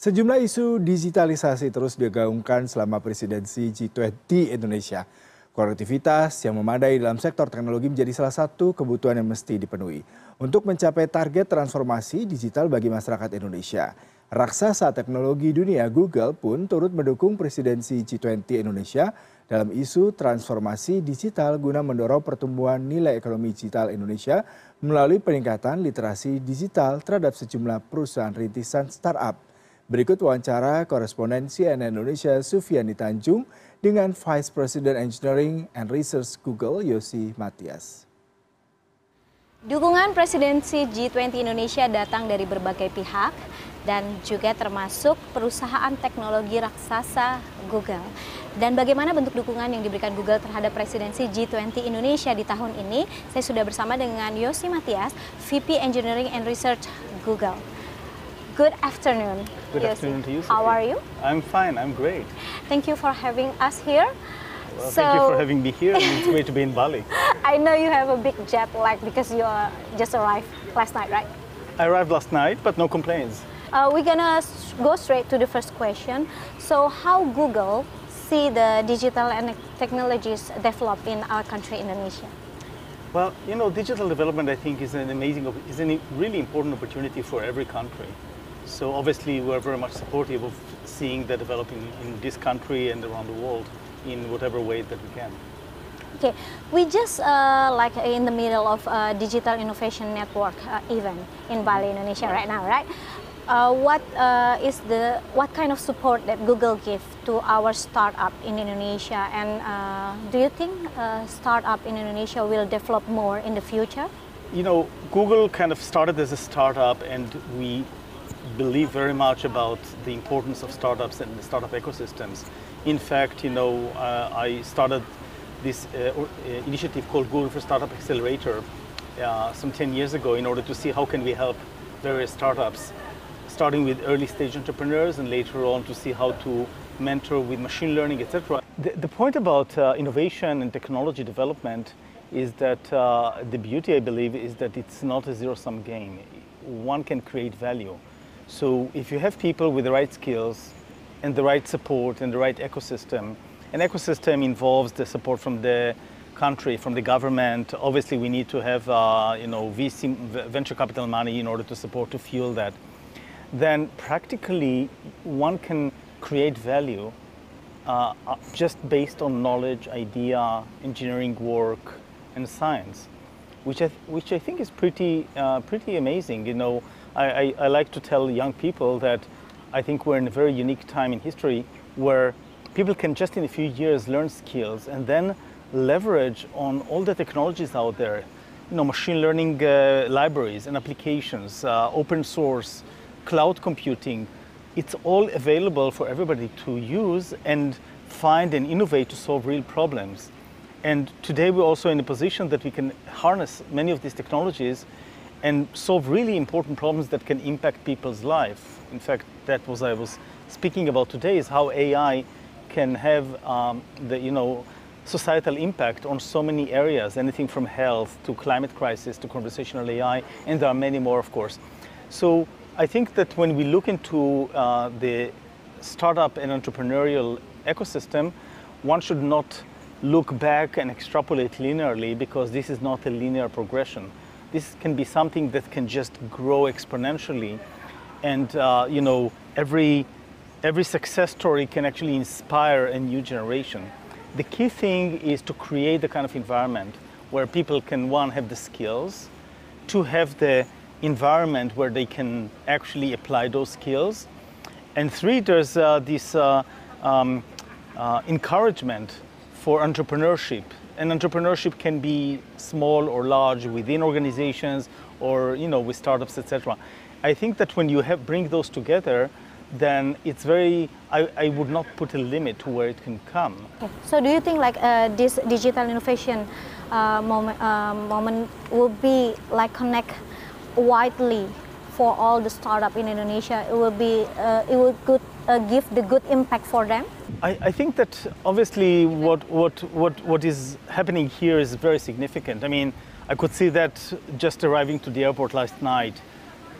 Sejumlah isu digitalisasi terus digaungkan selama presidensi G20 Indonesia. Konektivitas yang memadai dalam sektor teknologi menjadi salah satu kebutuhan yang mesti dipenuhi untuk mencapai target transformasi digital bagi masyarakat Indonesia. Raksasa teknologi dunia Google pun turut mendukung presidensi G20 Indonesia dalam isu transformasi digital guna mendorong pertumbuhan nilai ekonomi digital Indonesia melalui peningkatan literasi digital terhadap sejumlah perusahaan rintisan startup. Berikut wawancara koresponden CNN Indonesia Sufiani Tanjung dengan Vice President Engineering and Research Google Yosi Matias. Dukungan presidensi G20 Indonesia datang dari berbagai pihak dan juga termasuk perusahaan teknologi raksasa Google. Dan bagaimana bentuk dukungan yang diberikan Google terhadap presidensi G20 Indonesia di tahun ini? Saya sudah bersama dengan Yosi Matias, VP Engineering and Research Google. Good afternoon. Good Yossi. afternoon to you. Sophie. How are you? I'm fine. I'm great. Thank you for having us here. Well, so, thank you for having me here. it's great to be in Bali. I know you have a big jet lag because you just arrived last night, right? I arrived last night, but no complaints. Uh, we're gonna go straight to the first question. So, how Google see the digital and technologies develop in our country, Indonesia? Well, you know, digital development, I think, is an amazing, is a really important opportunity for every country. So obviously we're very much supportive of seeing that developing in this country and around the world in whatever way that we can. Okay, we just uh, like in the middle of a digital innovation network uh, event in Bali, Indonesia right now, right? Uh, what uh, is the what kind of support that Google give to our startup in Indonesia, and uh, do you think uh, startup in Indonesia will develop more in the future? You know, Google kind of started as a startup, and we believe very much about the importance of startups and the startup ecosystems. In fact, you know, uh, I started this uh, uh, initiative called Google for Startup Accelerator uh, some 10 years ago in order to see how can we help various startups, starting with early stage entrepreneurs and later on to see how to mentor with machine learning, etc. The, the, point about uh, innovation and technology development is that uh, the beauty, I believe, is that it's not a zero-sum game. One can create value. So if you have people with the right skills and the right support and the right ecosystem, an ecosystem involves the support from the country, from the government. Obviously, we need to have uh, you know VC, venture capital money in order to support to fuel that. Then practically, one can create value uh, uh just based on knowledge, idea, engineering work, and science, which I, which I think is pretty uh, pretty amazing. You know, I, I, I, like to tell young people that I think we're in a very unique time in history where people can just in a few years learn skills and then leverage on all the technologies out there, you know, machine learning uh, libraries and applications, uh, open source, cloud computing. It's all available for everybody to use and find and innovate to solve real problems. And today we're also in a position that we can harness many of these technologies and solve really important problems that can impact people's life. In fact, that was I was speaking about today is how AI can have um, the you know societal impact on so many areas, anything from health to climate crisis to conversational AI, and there are many more, of course. So I think that when we look into uh, the startup and entrepreneurial ecosystem, one should not look back and extrapolate linearly because this is not a linear progression this can be something that can just grow exponentially. And uh, you know, every, every success story can actually inspire a new generation. The key thing is to create the kind of environment where people can, one, have the skills, two, have the environment where they can actually apply those skills, and three, there's uh, this uh, um, uh, encouragement for entrepreneurship and entrepreneurship can be small or large within organizations or you know with startups etc i think that when you have bring those together then it's very I, I would not put a limit to where it can come. So do you think like uh, this digital innovation uh, moment, uh, moment will be like connect widely for all the startup in indonesia? It will be uh, it will good uh, give the good impact for them? I, I, think that obviously what, what, what, what is happening here is very significant. I mean, I could see that just arriving to the airport last night,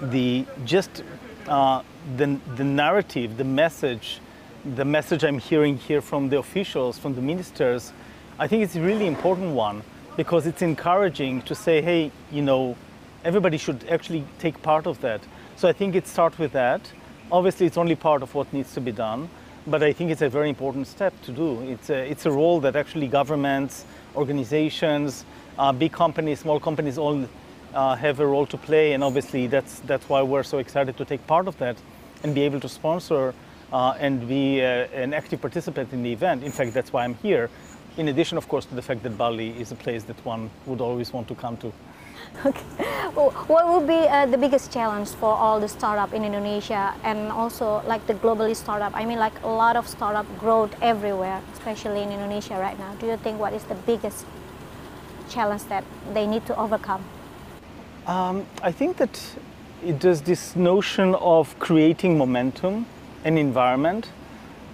the just uh, the, the narrative, the message, the message I'm hearing here from the officials, from the ministers, I think it's a really important one because it's encouraging to say, hey, you know, everybody should actually take part of that. So I think it starts with that. Obviously, it's only part of what needs to be done, but I think it's a very important step to do. It's a, it's a role that actually governments, organizations, uh, big companies, small companies all uh, have a role to play, and obviously that's that's why we're so excited to take part of that and be able to sponsor uh, and be uh, an active participant in the event. In fact, that's why I'm here. In addition, of course, to the fact that Bali is a place that one would always want to come to. Okay. What would be uh, the biggest challenge for all the startup in Indonesia and also like the globally startup? I mean, like a lot of startup growth everywhere, especially in Indonesia right now. Do you think what is the biggest challenge that they need to overcome? Um, I think that it is this notion of creating momentum and environment.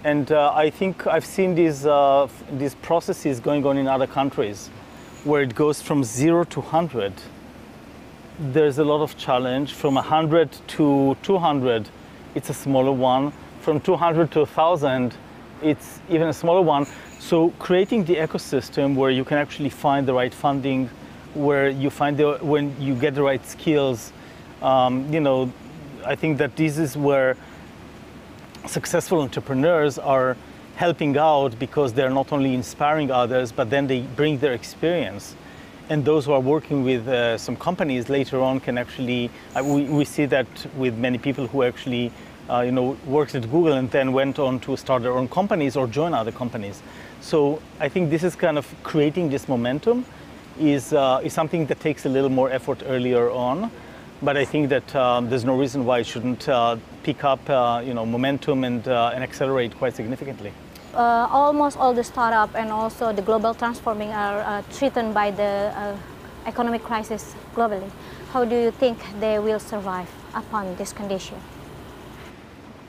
And uh, I think I've seen these, uh, these processes going on in other countries where it goes from zero to 100. There's a lot of challenge. From 100 to 200, it's a smaller one. From 200 to 1,000, it's even a smaller one. So creating the ecosystem where you can actually find the right funding, where you find the when you get the right skills. Um, you know, I think that this is where successful entrepreneurs are helping out because they're not only inspiring others, but then they bring their experience. And those who are working with uh, some companies later on can actually, uh, we, we see that with many people who actually, uh, you know, worked at Google and then went on to start their own companies or join other companies. So I think this is kind of creating this momentum is, uh, is something that takes a little more effort earlier on. But I think that um, there's no reason why it shouldn't uh, pick up uh, you know, momentum and, and accelerate quite significantly. Uh, almost all the startup and also the global transforming are uh, threatened by the economic crisis globally. How do you think they will survive upon this condition?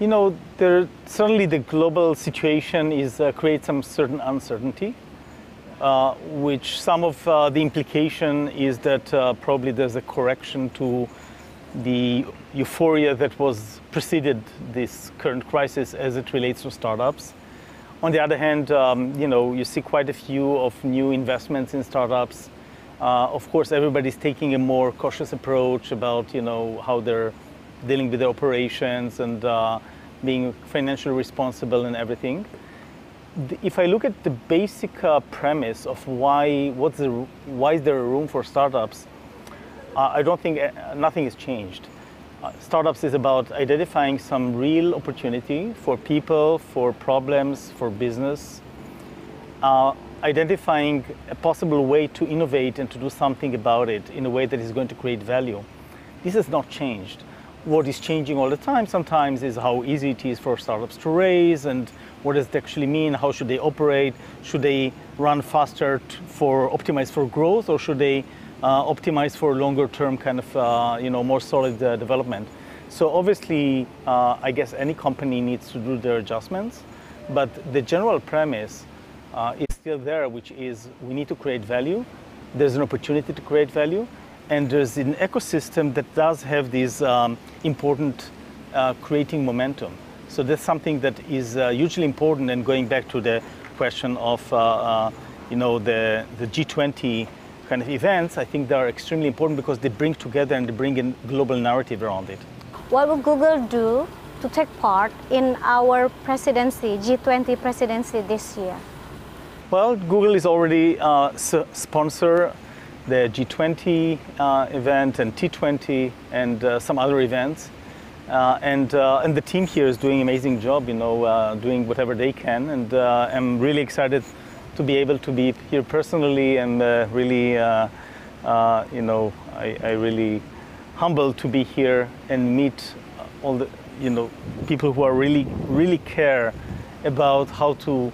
You know, there, certainly the global situation is creates some certain uncertainty. Uh, which some of uh, the implication is that uh, probably there's a correction to the euphoria that was preceded this current crisis as it relates to startups. On the other hand, um, you know, you see quite a few of new investments in startups. Uh, of course, everybody's taking a more cautious approach about, you know, how they're dealing with their operations and uh, being financially responsible and everything if I look at the basic uh, premise of why what's the why is there room for startups, uh, I don't think uh, nothing has changed. Startups is about identifying some real opportunity for people, for problems, for business, uh, identifying a possible way to innovate and to do something about it in a way that is going to create value. This has not changed. What is changing all the time sometimes is how easy it is for startups to raise and what does it actually mean? How should they operate? Should they run faster for optimize for growth, or should they uh, optimize for longer term kind of uh, you know more solid uh, development? So obviously, I guess any company needs to do their adjustments, but the general premise is still there, which is we need to create value. There's an opportunity to create value, and there's an ecosystem that does have this um, important uh, creating momentum. So that's something that is uh, hugely important. And going back to the question of, uh, uh, you know, the, the G20 kind of events, I think they are extremely important because they bring together and they bring in global narrative around it. What will Google do to take part in our presidency, G20 presidency this year? Well, Google is already uh, sponsor the G20 uh, event and T20 and uh, some other events. Uh, and, uh, and the team here is doing an amazing job, you know, uh, doing whatever they can. And uh, I'm really excited to be able to be here personally and uh, really, uh, you know, I, I really humbled to be here and meet all the, you know, people who are really, really care about how to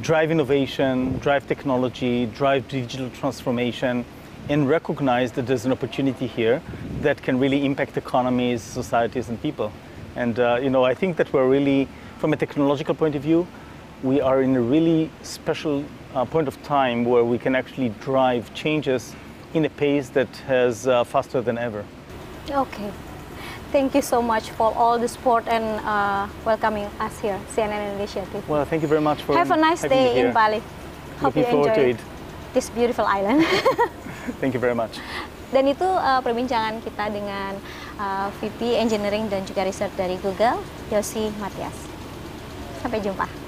drive innovation, drive technology, drive digital transformation, and recognize that there's an opportunity here that can really impact economies, societies, and people. And uh, you know, I think that we're really, from a technological point of view, we are in a really special uh, point of time where we can actually drive changes in a pace that has uh, faster than ever. Okay. Thank you so much for all the support and uh, welcoming us here, CNN Initiative. Well, thank you very much for Have a nice day in Bali. Hope Looking you enjoy this beautiful island. thank you very much. Dan itu uh, perbincangan kita dengan eh, uh, VP Engineering dan juga Research dari Google, Yosi Matias. Sampai jumpa.